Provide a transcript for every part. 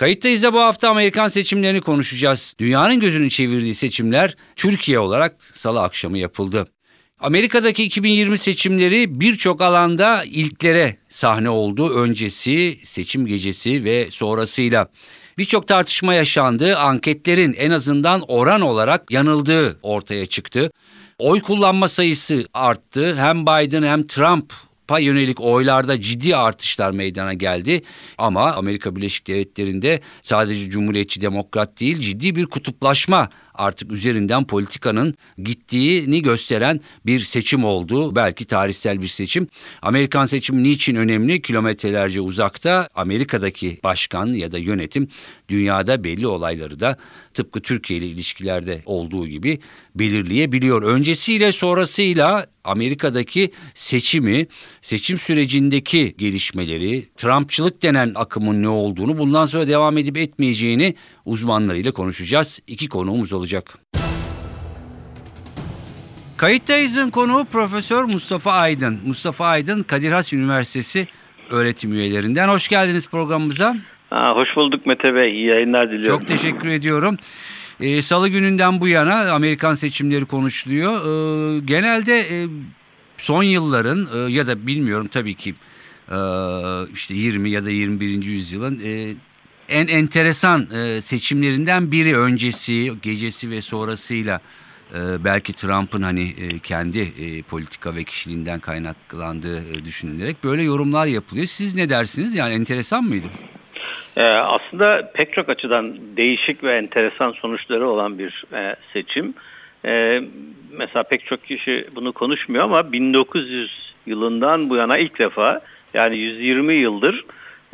Kayıttayız da bu hafta Amerikan seçimlerini konuşacağız. Dünyanın gözünü çevirdiği seçimler Türkiye olarak salı akşamı yapıldı. Amerika'daki 2020 seçimleri birçok alanda ilklere sahne oldu. Öncesi, seçim gecesi ve sonrasıyla. Birçok tartışma yaşandı. Anketlerin en azından oran olarak yanıldığı ortaya çıktı. Oy kullanma sayısı arttı. Hem Biden hem Trump yönelik oylarda ciddi artışlar meydana geldi. Ama Amerika Birleşik Devletleri'nde sadece Cumhuriyetçi Demokrat değil ciddi bir kutuplaşma artık üzerinden politikanın gittiğini gösteren bir seçim oldu. Belki tarihsel bir seçim. Amerikan seçimi niçin önemli? Kilometrelerce uzakta Amerika'daki başkan ya da yönetim dünyada belli olayları da tıpkı Türkiye ile ilişkilerde olduğu gibi belirleyebiliyor. Öncesiyle sonrasıyla Amerika'daki seçimi, seçim sürecindeki gelişmeleri, Trumpçılık denen akımın ne olduğunu, bundan sonra devam edip etmeyeceğini uzmanlarıyla konuşacağız. İki konuğumuz olacak. Kayıttayız'ın konuğu Profesör Mustafa Aydın. Mustafa Aydın Kadir Has Üniversitesi öğretim üyelerinden. Hoş geldiniz programımıza. Ha, hoş bulduk Mete Bey. İyi yayınlar diliyorum. Çok teşekkür ediyorum. Ee, Salı gününden bu yana Amerikan seçimleri konuşuluyor. Ee, genelde e, son yılların e, ya da bilmiyorum tabii ki e, işte 20 ya da 21. yüzyılın e, en enteresan e, seçimlerinden biri öncesi, gecesi ve sonrasıyla e, belki Trump'ın hani e, kendi e, politika ve kişiliğinden kaynaklandığı e, düşünülerek böyle yorumlar yapılıyor. Siz ne dersiniz? Yani enteresan mıydı? Ee, aslında pek çok açıdan değişik ve enteresan sonuçları olan bir e, seçim. E, mesela pek çok kişi bunu konuşmuyor ama 1900 yılından bu yana ilk defa yani 120 yıldır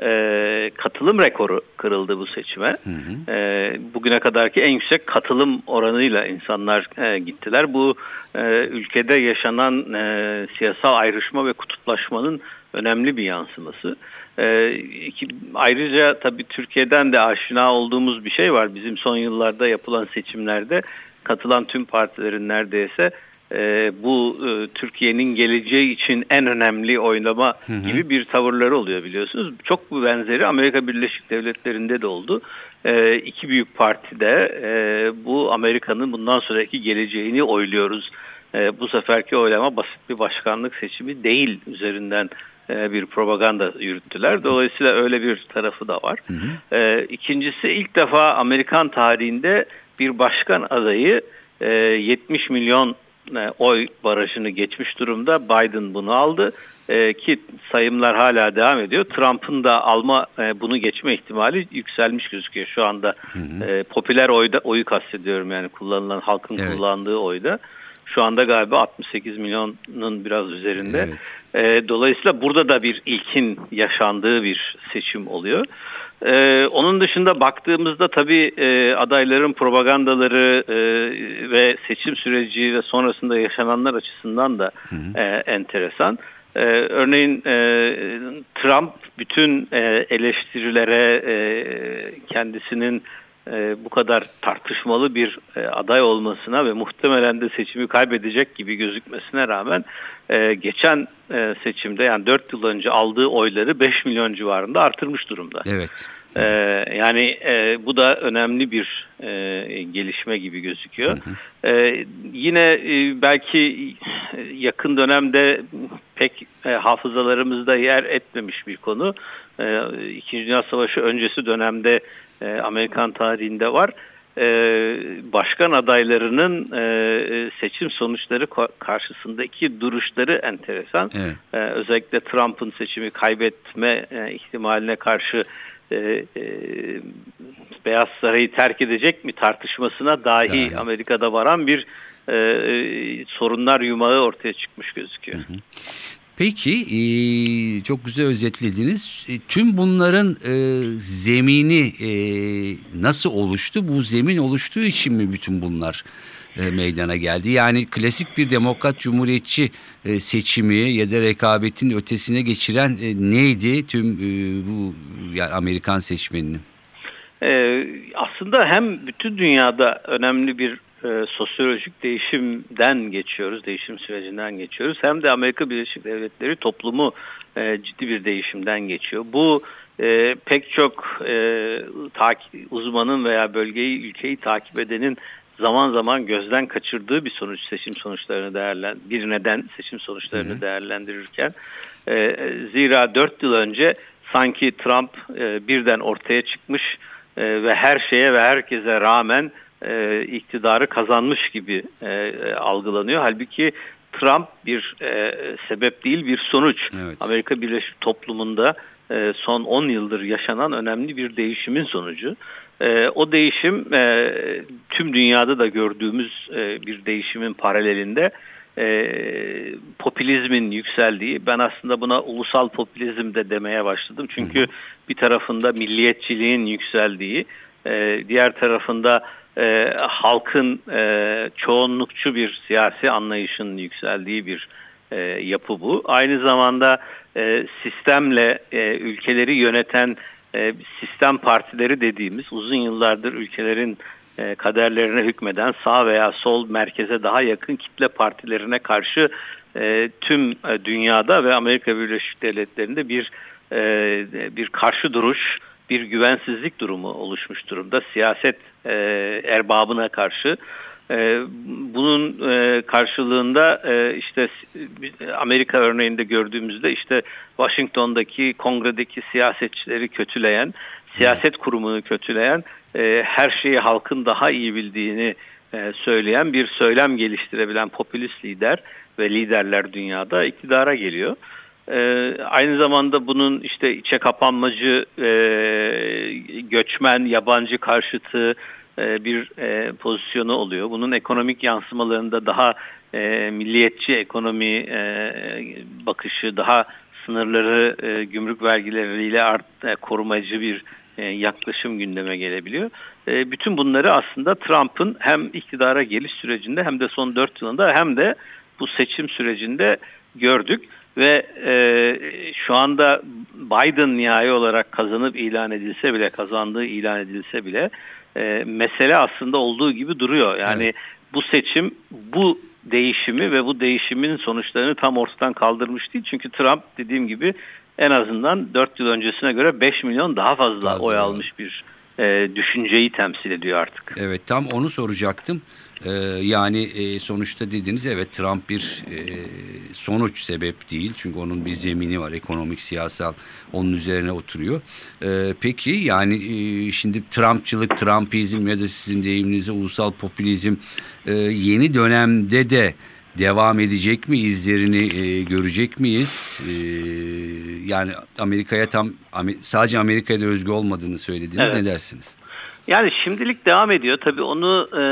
e, katılım rekoru kırıldı bu seçime. Hı hı. E, bugüne kadarki en yüksek katılım oranıyla insanlar e, gittiler. Bu e, ülkede yaşanan e, siyasal ayrışma ve kutuplaşmanın önemli bir yansıması. E, iki, ayrıca tabii Türkiye'den de aşina olduğumuz bir şey var. Bizim son yıllarda yapılan seçimlerde katılan tüm partilerin neredeyse e, bu e, Türkiye'nin geleceği için en önemli oynama hı hı. gibi bir tavırları oluyor biliyorsunuz. Çok bu benzeri Amerika Birleşik Devletleri'nde de oldu. E, iki büyük partide e, bu Amerika'nın bundan sonraki geleceğini oyluyoruz. E, bu seferki oylama basit bir başkanlık seçimi değil üzerinden e, bir propaganda yürüttüler. Dolayısıyla öyle bir tarafı da var. Hı hı. E, ikincisi ilk defa Amerikan tarihinde bir başkan adayı 70 e, oy barajını geçmiş durumda. Biden bunu aldı ki sayımlar hala devam ediyor. Trump'ın da alma bunu geçme ihtimali yükselmiş gözüküyor şu anda. Hı hı. popüler oyda oyu kastediyorum yani kullanılan halkın evet. kullandığı oyda. Şu anda galiba 68 milyonun biraz üzerinde. Evet. E, dolayısıyla burada da bir ilkin yaşandığı bir seçim oluyor. Ee, onun dışında baktığımızda tabii e, adayların propagandaları e, ve seçim süreci ve sonrasında yaşananlar açısından da hı hı. E, enteresan. Ee, örneğin e, Trump bütün e, eleştirilere e, kendisinin e, bu kadar tartışmalı bir e, aday olmasına ve muhtemelen de seçimi kaybedecek gibi gözükmesine rağmen e, geçen e, seçimde yani 4 yıl önce aldığı oyları 5 milyon civarında artırmış durumda. Evet. E, yani e, bu da önemli bir e, gelişme gibi gözüküyor. Hı hı. E, yine e, belki yakın dönemde pek e, hafızalarımızda yer etmemiş bir konu. E, İkinci Dünya Savaşı öncesi dönemde e, Amerikan tarihinde var. E, başkan adaylarının e, seçim sonuçları karşısındaki duruşları enteresan. Evet. E, özellikle Trump'ın seçimi kaybetme e, ihtimaline karşı e, e, Beyaz Saray'ı terk edecek mi tartışmasına dahi yani. Amerika'da varan bir e, sorunlar yumağı ortaya çıkmış gözüküyor. Hı hı. Peki e, çok güzel özetlediniz. E, tüm bunların e, zemini e, nasıl oluştu? Bu zemin oluştuğu için mi bütün bunlar e, meydana geldi? Yani klasik bir demokrat cumhuriyetçi e, seçimi ya da rekabetin ötesine geçiren e, neydi tüm e, bu yani Amerikan seçmeninin? Ee, aslında hem bütün dünyada önemli bir e, sosyolojik değişimden geçiyoruz, değişim sürecinden geçiyoruz. Hem de Amerika Birleşik Devletleri toplumu e, ciddi bir değişimden geçiyor. Bu e, pek çok e, takip, uzmanın veya bölgeyi, ülkeyi takip edenin zaman zaman gözden kaçırdığı bir sonuç seçim sonuçlarını değerlen bir neden seçim sonuçlarını Hı-hı. değerlendirirken e, zira dört yıl önce sanki Trump e, birden ortaya çıkmış e, ve her şeye ve herkese rağmen e, iktidarı kazanmış gibi e, algılanıyor. Halbuki Trump bir e, sebep değil bir sonuç. Evet. Amerika Birleşik Toplumu'nda e, son 10 yıldır yaşanan önemli bir değişimin sonucu. E, o değişim e, tüm dünyada da gördüğümüz e, bir değişimin paralelinde e, popülizmin yükseldiği ben aslında buna ulusal popülizm de demeye başladım. Çünkü hı hı. bir tarafında milliyetçiliğin yükseldiği e, diğer tarafında e, halkın e, çoğunlukçu bir siyasi anlayışın yükseldiği bir e, yapı bu. Aynı zamanda e, sistemle e, ülkeleri yöneten e, sistem partileri dediğimiz uzun yıllardır ülkelerin e, kaderlerine hükmeden sağ veya sol merkeze daha yakın kitle partilerine karşı e, tüm e, dünyada ve Amerika Birleşik Devletleri'nde bir e, bir karşı duruş, bir güvensizlik durumu oluşmuş durumda siyaset e, erbabına karşı. E, bunun e, karşılığında e, işte Amerika örneğinde gördüğümüzde işte Washington'daki kongredeki siyasetçileri kötüleyen, siyaset kurumunu kötüleyen, e, her şeyi halkın daha iyi bildiğini e, söyleyen bir söylem geliştirebilen popülist lider ve liderler dünyada iktidara geliyor. E, aynı zamanda bunun işte içe kapanmacı, e, göçmen, yabancı karşıtı e, bir e, pozisyonu oluyor. Bunun ekonomik yansımalarında daha e, milliyetçi ekonomi e, bakışı, daha sınırları e, gümrük vergileriyle art, e, korumacı bir e, yaklaşım gündeme gelebiliyor. E, bütün bunları aslında Trump'ın hem iktidara geliş sürecinde hem de son dört yılında hem de bu seçim sürecinde gördük ve e, şu anda Biden nihai olarak kazanıp ilan edilse bile kazandığı ilan edilse bile e, mesele aslında olduğu gibi duruyor. Yani evet. bu seçim bu değişimi ve bu değişimin sonuçlarını tam ortadan kaldırmış değil. Çünkü Trump dediğim gibi en azından 4 yıl öncesine göre 5 milyon daha fazla, fazla oy almış bir e, düşünceyi temsil ediyor artık. Evet tam onu soracaktım. Ee, yani e, sonuçta dediniz evet Trump bir e, sonuç sebep değil. Çünkü onun bir zemini var ekonomik siyasal onun üzerine oturuyor. Ee, peki yani e, şimdi Trumpçılık, Trumpizm ya da sizin deyiminizde ulusal popülizm e, yeni dönemde de devam edecek mi izlerini e, görecek miyiz? E, yani Amerika'ya tam sadece Amerika'da özgü olmadığını söylediniz. Evet. Ne dersiniz? Yani şimdilik devam ediyor. Tabii onu e,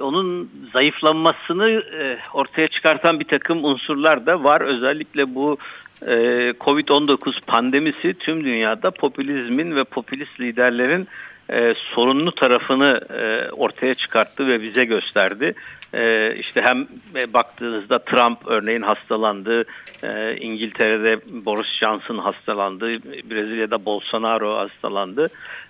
onun zayıflanmasını e, ortaya çıkartan bir takım unsurlar da var. Özellikle bu e, Covid-19 pandemisi tüm dünyada popülizmin ve popülist liderlerin e, sorunlu tarafını e, ortaya çıkarttı ve bize gösterdi. E, işte hem e, baktığınızda Trump örneğin hastalandı, e, İngiltere'de Boris Johnson hastalandı, Brezilya'da Bolsonaro hastalandı.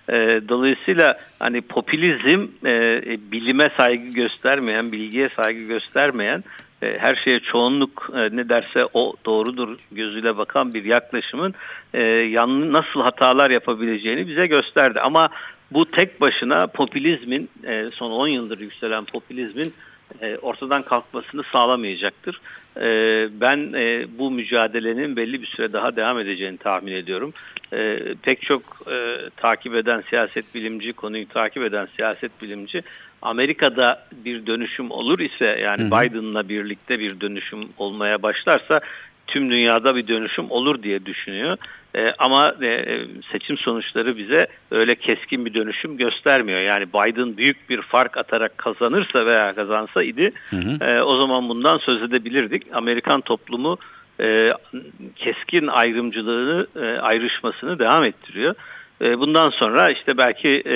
E, dolayısıyla hani popülizm e, bilime saygı göstermeyen, bilgiye saygı göstermeyen her şeye çoğunluk ne derse o doğrudur gözüyle bakan bir yaklaşımın nasıl hatalar yapabileceğini bize gösterdi. Ama bu tek başına popülizmin son 10 yıldır yükselen popülizmin e, ortadan kalkmasını sağlamayacaktır. E, ben e, bu mücadelenin belli bir süre daha devam edeceğini tahmin ediyorum. E, pek çok e, takip eden siyaset bilimci, konuyu takip eden siyaset bilimci Amerika'da bir dönüşüm olur ise yani Biden'la birlikte bir dönüşüm olmaya başlarsa tüm dünyada bir dönüşüm olur diye düşünüyor. E, ama e, seçim sonuçları bize öyle keskin bir dönüşüm göstermiyor. Yani Biden büyük bir fark atarak kazanırsa veya kazansa idi hı hı. E, o zaman bundan söz edebilirdik. Amerikan toplumu e, keskin ayrımcılığını e, ayrışmasını devam ettiriyor. E, bundan sonra işte belki e,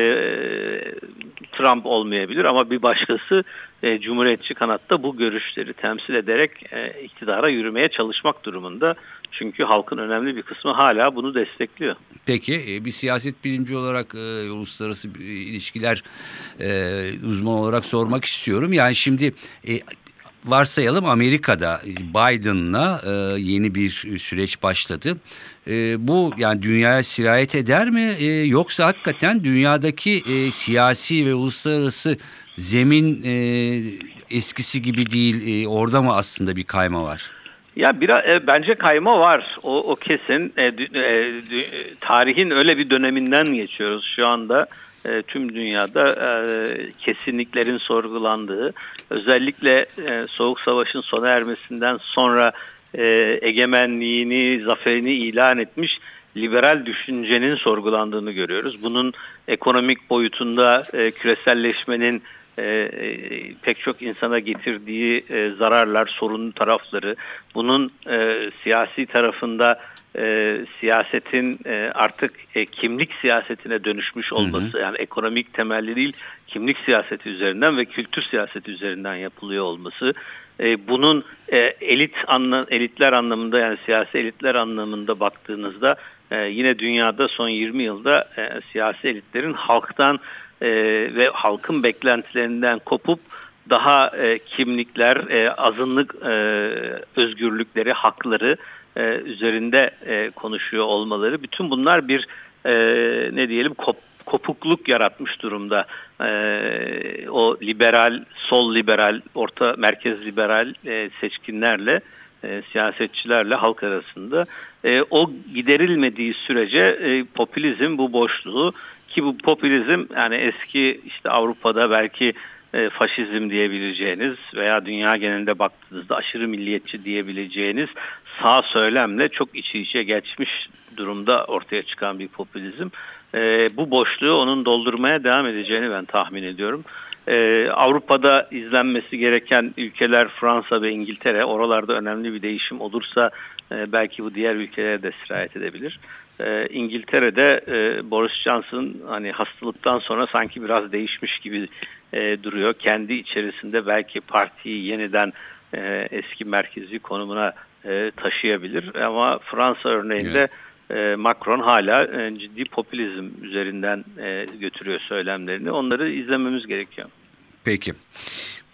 Trump olmayabilir ama bir başkası e, Cumhuriyetçi kanatta bu görüşleri temsil ederek e, iktidara yürümeye çalışmak durumunda. Çünkü halkın önemli bir kısmı hala bunu destekliyor. Peki e, bir siyaset bilimci olarak e, uluslararası e, ilişkiler e, uzman olarak sormak istiyorum. Yani şimdi e, varsayalım Amerika'da Biden'la e, yeni bir süreç başladı. E, bu yani dünyaya sirayet eder mi e, yoksa hakikaten dünyadaki e, siyasi ve uluslararası zemin e, eskisi gibi değil e, orada mı aslında bir kayma var? Ya biraz e, bence kayma var. O, o kesin. E, dü, e, dü, tarihin öyle bir döneminden geçiyoruz şu anda. E, tüm dünyada e, kesinliklerin sorgulandığı, özellikle e, Soğuk Savaş'ın sona ermesinden sonra e, egemenliğini, zaferini ilan etmiş liberal düşüncenin sorgulandığını görüyoruz. Bunun ekonomik boyutunda e, küreselleşmenin e, pek çok insana getirdiği e, zararlar, sorunlu tarafları, bunun e, siyasi tarafında e, siyasetin e, artık e, kimlik siyasetine dönüşmüş olması, hı hı. yani ekonomik temelli değil, kimlik siyaseti üzerinden ve kültür siyaseti üzerinden yapılıyor olması, e, bunun e, elit anla, elitler anlamında yani siyasi elitler anlamında baktığınızda e, yine dünyada son 20 yılda e, siyasi elitlerin halktan e, ve halkın beklentilerinden kopup daha e, kimlikler, e, azınlık e, özgürlükleri, hakları e, üzerinde e, konuşuyor olmaları. Bütün bunlar bir e, ne diyelim kop, kopukluk yaratmış durumda. E, o liberal, sol liberal, orta merkez liberal e, seçkinlerle, e, siyasetçilerle halk arasında. E, o giderilmediği sürece e, popülizm bu boşluğu ki bu popülizm yani eski işte Avrupa'da belki e, faşizm diyebileceğiniz veya dünya genelinde baktığınızda aşırı milliyetçi diyebileceğiniz sağ söylemle çok içi içe geçmiş durumda ortaya çıkan bir popülizm. E, bu boşluğu onun doldurmaya devam edeceğini ben tahmin ediyorum. Ee, Avrupa'da izlenmesi gereken ülkeler Fransa ve İngiltere. Oralarda önemli bir değişim olursa e, belki bu diğer ülkelere de sirayet edebilir. Ee, İngiltere'de e, Boris Johnson hani hastalıktan sonra sanki biraz değişmiş gibi e, duruyor. Kendi içerisinde belki partiyi yeniden e, eski merkezi konumuna e, taşıyabilir. Ama Fransa örneğinde evet. e, Macron hala e, ciddi popülizm üzerinden e, götürüyor söylemlerini. Onları izlememiz gerekiyor. Peki.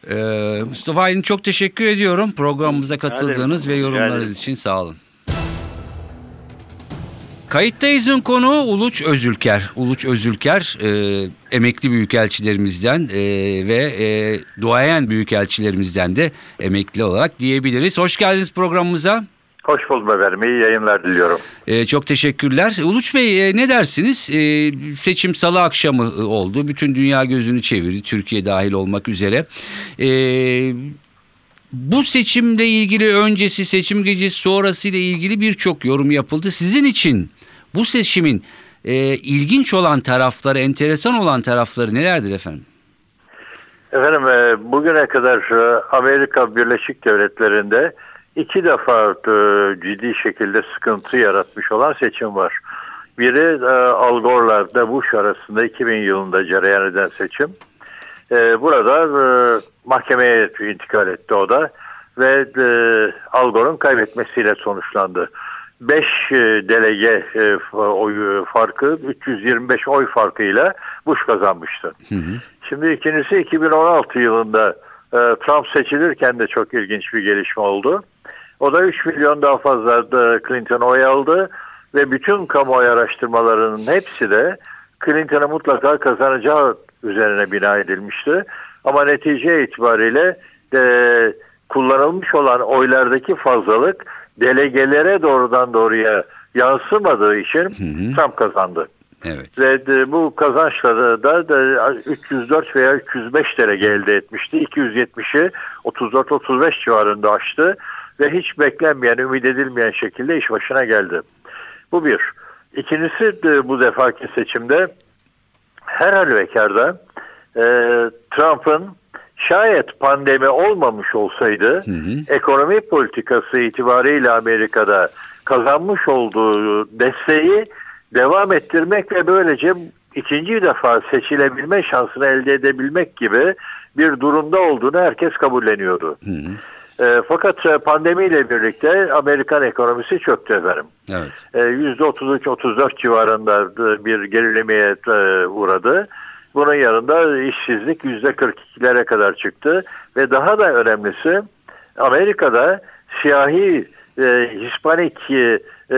Ee, Mustafa Aydın çok teşekkür ediyorum programımıza katıldığınız ve yorumlarınız için sağ olun. Kayıttayız'ın konu Uluç Özülker. Uluç Özülker e, emekli büyükelçilerimizden e, ve e, duayen büyükelçilerimizden de emekli olarak diyebiliriz. Hoş geldiniz programımıza. Hoş buldum efendim. İyi yayınlar diliyorum. Ee, çok teşekkürler. Uluç Bey e, ne dersiniz? E, seçim salı akşamı e, oldu. Bütün dünya gözünü çevirdi. Türkiye dahil olmak üzere. E, bu seçimle ilgili öncesi seçim gecesi sonrası ile ilgili birçok yorum yapıldı. Sizin için bu seçimin e, ilginç olan tarafları, enteresan olan tarafları nelerdir efendim? Efendim e, bugüne kadar e, Amerika Birleşik Devletleri'nde iki defa e, ciddi şekilde sıkıntı yaratmış olan seçim var. Biri e, Al Gore'la da Bush arasında 2000 yılında cereyan eden seçim. E, burada e, mahkemeye intikal etti o da ve Al Gore'un kaybetmesiyle sonuçlandı. 5 e, delege e, oy farkı 325 oy farkıyla Bush kazanmıştı. Hı hı. Şimdi ikincisi 2016 yılında e, Trump seçilirken de çok ilginç bir gelişme oldu. O da 3 milyon daha fazla da Clinton oy aldı ve bütün kamuoyu araştırmalarının hepsi de Clinton'ı mutlaka kazanacağı üzerine bina edilmişti. Ama netice itibariyle de kullanılmış olan oylardaki fazlalık delegelere doğrudan doğruya yansımadığı için hı hı. Trump kazandı. Evet. Ve de, bu kazançla da, da, da 304 veya 305 delege elde etmişti. 270'i 34-35 civarında aştı ve hiç beklenmeyen, ümit edilmeyen şekilde iş başına geldi. Bu bir. İkincisi de bu defaki seçimde her halükarda e, Trump'ın şayet pandemi olmamış olsaydı ekonomi politikası itibariyle Amerika'da kazanmış olduğu desteği devam ettirmek ve böylece ikinci defa seçilebilme şansını elde edebilmek gibi bir durumda olduğunu herkes kabulleniyordu. E, fakat e, pandemiyle birlikte Amerikan ekonomisi çöktü efendim. Evet. E, %33-34 civarında bir gerilemeye e, uğradı. Bunun yanında işsizlik %42'lere kadar çıktı ve daha da önemlisi Amerika'da siyahi e, Hispanik e, e,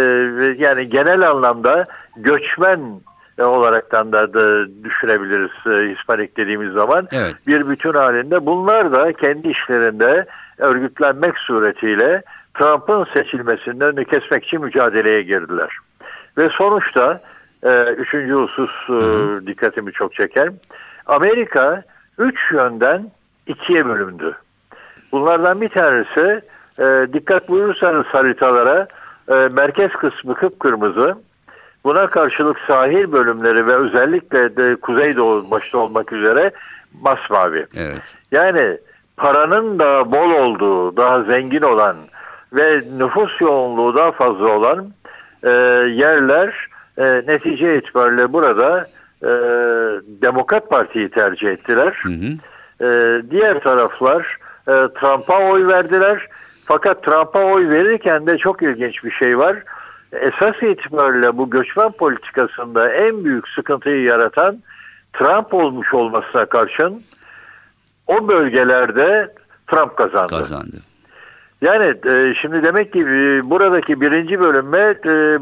yani genel anlamda göçmen e, olaraktan da, da düşünebiliriz e, Hispanik dediğimiz zaman Evet. bir bütün halinde bunlar da kendi işlerinde örgütlenmek suretiyle Trump'ın seçilmesinin önünü kesmek için mücadeleye girdiler. Ve sonuçta üçüncü husus e, dikkatimi çok çeker. Amerika üç yönden ikiye bölündü. Bunlardan bir tanesi e, dikkat buyurursanız haritalara e, merkez kısmı kıpkırmızı. Buna karşılık sahil bölümleri ve özellikle de kuzeydoğu başta olmak üzere masmavi. Evet. Yani paranın daha bol olduğu, daha zengin olan ve nüfus yoğunluğu daha fazla olan e, yerler e, netice itibariyle burada e, Demokrat Parti'yi tercih ettiler. Hı hı. E, diğer taraflar e, Trump'a oy verdiler. Fakat Trump'a oy verirken de çok ilginç bir şey var. Esas itibariyle bu göçmen politikasında en büyük sıkıntıyı yaratan Trump olmuş olmasına karşın o bölgelerde Trump kazandı. Kazandı. Yani e, şimdi demek ki e, buradaki birinci bölünme e,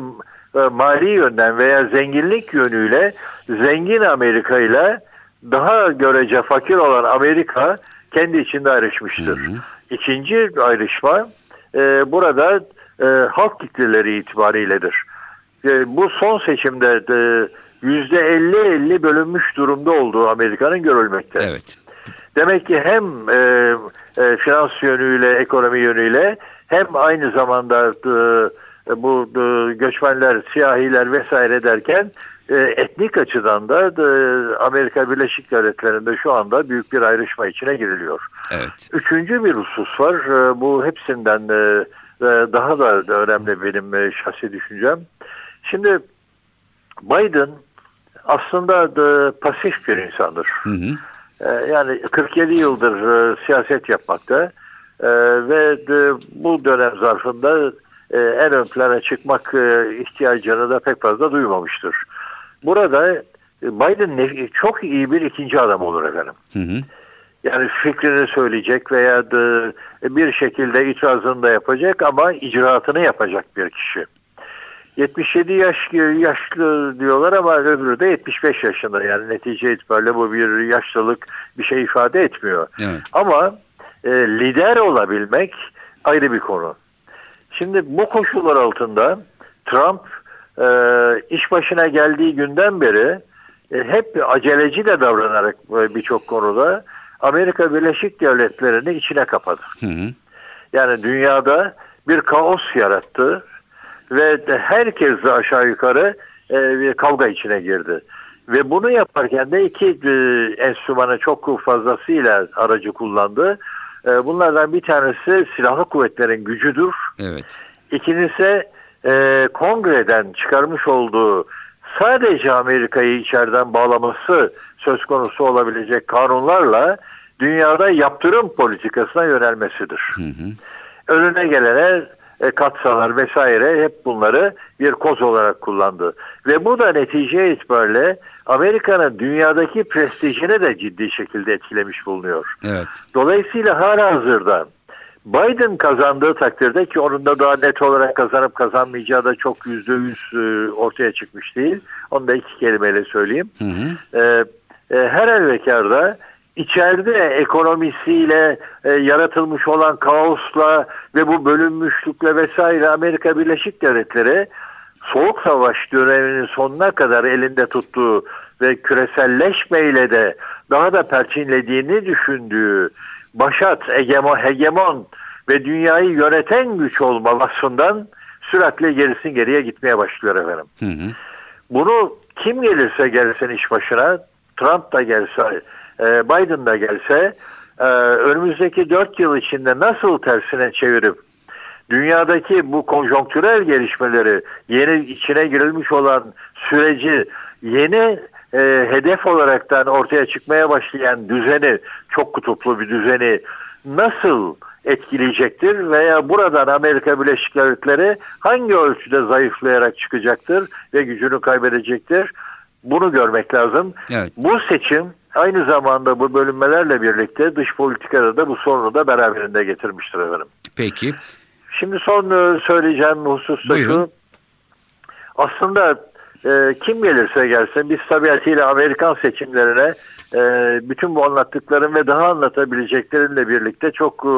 mali yönden veya zenginlik yönüyle zengin Amerika ile daha görece fakir olan Amerika kendi içinde ayrışmıştır. İkinci ayrışma e, burada e, halk kitleleri itibariyledir. E, bu son seçimde de yüzde 50-50 bölünmüş durumda olduğu Amerika'nın görülmekte. Evet. Demek ki hem e, e, finans yönüyle, ekonomi yönüyle hem aynı zamanda e, bu e, göçmenler, siyahiler vesaire derken e, etnik açıdan da e, Amerika Birleşik Devletleri'nde şu anda büyük bir ayrışma içine giriliyor. Evet. Üçüncü bir husus var. E, bu hepsinden e, e, daha da önemli benim e, şahsi düşüncem. Şimdi Biden aslında da pasif bir insandır. Hı hı. Yani 47 yıldır e, siyaset yapmakta ve bu dönem zarfında e, en ön plana çıkmak e, ihtiyacını da pek fazla duymamıştır. Burada e, Biden çok iyi bir ikinci adam olur efendim. Hı hı. Yani fikrini söyleyecek veya da bir şekilde itirazını da yapacak ama icraatını yapacak bir kişi. 77 yaş yaşlı diyorlar ama öbürü de 75 yaşında yani netice itibariyle bu bir yaşlılık bir şey ifade etmiyor. Evet. Ama e, lider olabilmek ayrı bir konu. Şimdi bu koşullar altında Trump e, iş başına geldiği günden beri e, hep aceleci de davranarak e, birçok konuda Amerika Birleşik Devletleri'ni içine kapadı. Hı hı. Yani dünyada bir kaos yarattı ve herkes de aşağı yukarı e, bir kavga içine girdi. Ve bunu yaparken de iki e, enstrümanı çok fazlasıyla aracı kullandı. E, bunlardan bir tanesi silahlı kuvvetlerin gücüdür. Evet. İkincisi e, kongreden çıkarmış olduğu sadece Amerika'yı içeriden bağlaması söz konusu olabilecek kanunlarla dünyada yaptırım politikasına yönelmesidir. Hı hı. Önüne gelene e, katsalar vesaire hep bunları bir koz olarak kullandı. Ve bu da netice itibariyle Amerika'nın dünyadaki prestijini de ciddi şekilde etkilemiş bulunuyor. Evet. Dolayısıyla hala hazırda Biden kazandığı takdirde ki onun da daha net olarak kazanıp kazanmayacağı da çok yüzde yüz e, ortaya çıkmış değil. Onu da iki kelimeyle söyleyeyim. Hı hı. Ee, her elvekarda içeride ekonomisiyle e, yaratılmış olan kaosla ve bu bölünmüşlükle vesaire Amerika Birleşik Devletleri Soğuk Savaş döneminin sonuna kadar elinde tuttuğu ve küreselleşmeyle de daha da perçinlediğini düşündüğü başat, hegemon, hegemon ve dünyayı yöneten güç olma vasfından süratle gerisin geriye gitmeye başlıyor efendim. Hı hı. Bunu kim gelirse gelsin iş başına, Trump da gelse, e, Biden da gelse e, önümüzdeki dört yıl içinde nasıl tersine çevirip dünyadaki bu konjonktürel gelişmeleri yeni içine girilmiş olan süreci yeni e, hedef olaraktan ortaya çıkmaya başlayan düzeni çok kutuplu bir düzeni nasıl etkileyecektir veya buradan Amerika Birleşik Devletleri hangi ölçüde zayıflayarak çıkacaktır ve gücünü kaybedecektir? Bunu görmek lazım. Evet. Bu seçim aynı zamanda bu bölünmelerle birlikte dış politikada da bu sorunu da beraberinde getirmiştir efendim. Peki. Şimdi son e, söyleyeceğim husus da şu. Aslında e, kim gelirse gelsin biz tabiatıyla Amerikan seçimlerine e, bütün bu anlattıklarım ve daha anlatabileceklerimle birlikte çok e,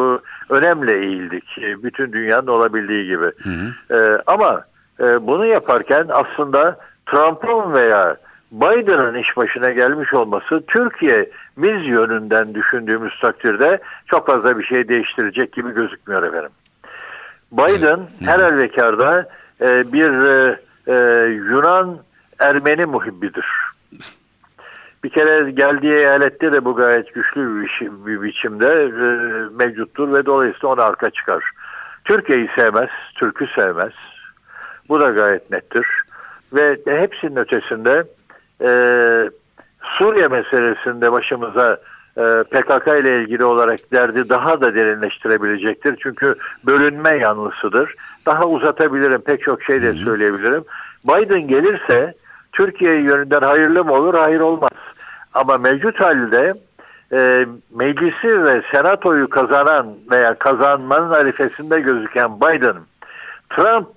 önemli eğildik. E, bütün dünyanın olabildiği gibi. Hı hı. E, ama e, bunu yaparken aslında Trump'ın veya Biden'ın iş başına gelmiş olması Türkiye'miz yönünden düşündüğümüz takdirde çok fazla bir şey değiştirecek gibi gözükmüyor efendim. Biden her halükarda e, bir e, e, Yunan Ermeni muhibbidir. Bir kere geldiği eyalette de bu gayet güçlü bir, biçim- bir biçimde e, mevcuttur ve dolayısıyla ona arka çıkar. Türkiye'yi sevmez, Türk'ü sevmez. Bu da gayet nettir. Ve hepsinin ötesinde e, Suriye meselesinde başımıza PKK ile ilgili olarak derdi daha da derinleştirebilecektir. Çünkü bölünme yanlısıdır. Daha uzatabilirim, pek çok şey de söyleyebilirim. Biden gelirse Türkiye yönünden hayırlı mı olur, hayır olmaz. Ama mevcut halde e, meclisi ve senatoyu kazanan veya kazanmanın arifesinde gözüken Biden, Trump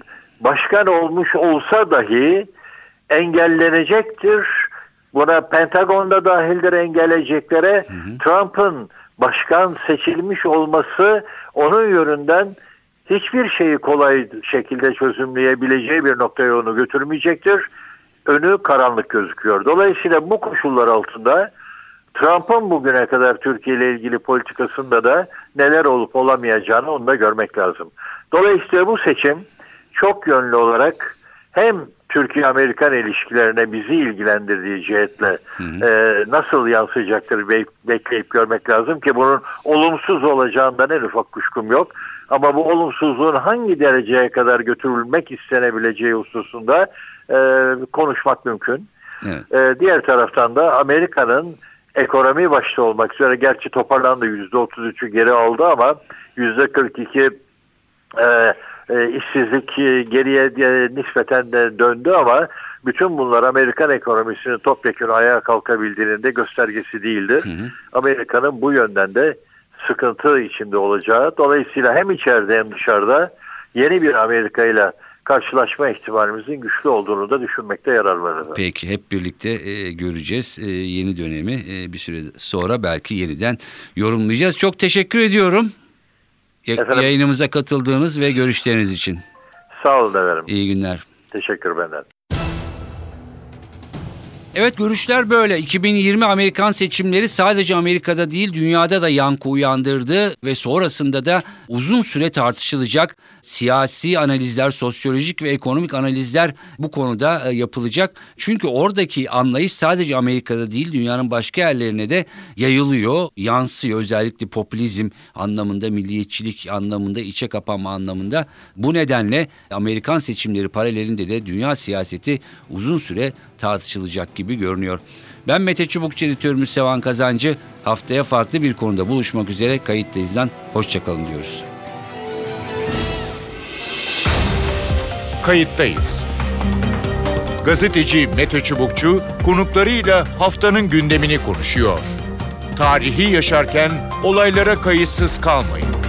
başkan olmuş olsa dahi engellenecektir. Buna Pentagon'da dahildir engelleyeceklere. Trump'ın başkan seçilmiş olması onun yönünden hiçbir şeyi kolay şekilde çözümleyebileceği bir noktaya onu götürmeyecektir. Önü karanlık gözüküyor. Dolayısıyla bu koşullar altında Trump'ın bugüne kadar Türkiye ile ilgili politikasında da neler olup olamayacağını onu da görmek lazım. Dolayısıyla bu seçim çok yönlü olarak hem Türkiye-Amerikan ilişkilerine bizi ilgilendirdiği cihetle e, nasıl yansıyacaktır be- bekleyip görmek lazım ki bunun olumsuz olacağından en ufak kuşkum yok. Ama bu olumsuzluğun hangi dereceye kadar götürülmek istenebileceği hususunda e, konuşmak mümkün. Evet. E, diğer taraftan da Amerika'nın ekonomi başta olmak üzere gerçi toparlandı %33'ü geri aldı ama %42 e, e, işsizlik e, geriye e, nispeten de döndü ama bütün bunlar Amerikan ekonomisinin topyekun ayağa kalkabildiğinin de göstergesi değildir. Amerika'nın bu yönden de sıkıntı içinde olacağı dolayısıyla hem içeride hem dışarıda yeni bir Amerika ile karşılaşma ihtimalimizin güçlü olduğunu da düşünmekte yarar var. Peki hep birlikte e, göreceğiz E, yeni dönemi e, bir süre sonra belki yeniden yorumlayacağız. Çok teşekkür ediyorum Efendim? yayınımıza katıldığınız ve görüşleriniz için. Sağ olun efendim. İyi günler. Teşekkür benden. Evet görüşler böyle. 2020 Amerikan seçimleri sadece Amerika'da değil dünyada da yankı uyandırdı ve sonrasında da uzun süre tartışılacak siyasi analizler, sosyolojik ve ekonomik analizler bu konuda e, yapılacak. Çünkü oradaki anlayış sadece Amerika'da değil dünyanın başka yerlerine de yayılıyor, yansıyor. Özellikle popülizm anlamında, milliyetçilik anlamında, içe kapanma anlamında. Bu nedenle Amerikan seçimleri paralelinde de dünya siyaseti uzun süre tartışılacak gibi görünüyor. Ben Mete Çubukçu editörümüz Sevan Kazancı. Haftaya farklı bir konuda buluşmak üzere kayıttayızdan. Hoşçakalın diyoruz. Kayıttayız. Gazeteci Mete Çubukçu konuklarıyla haftanın gündemini konuşuyor. Tarihi yaşarken olaylara kayıtsız kalmayın.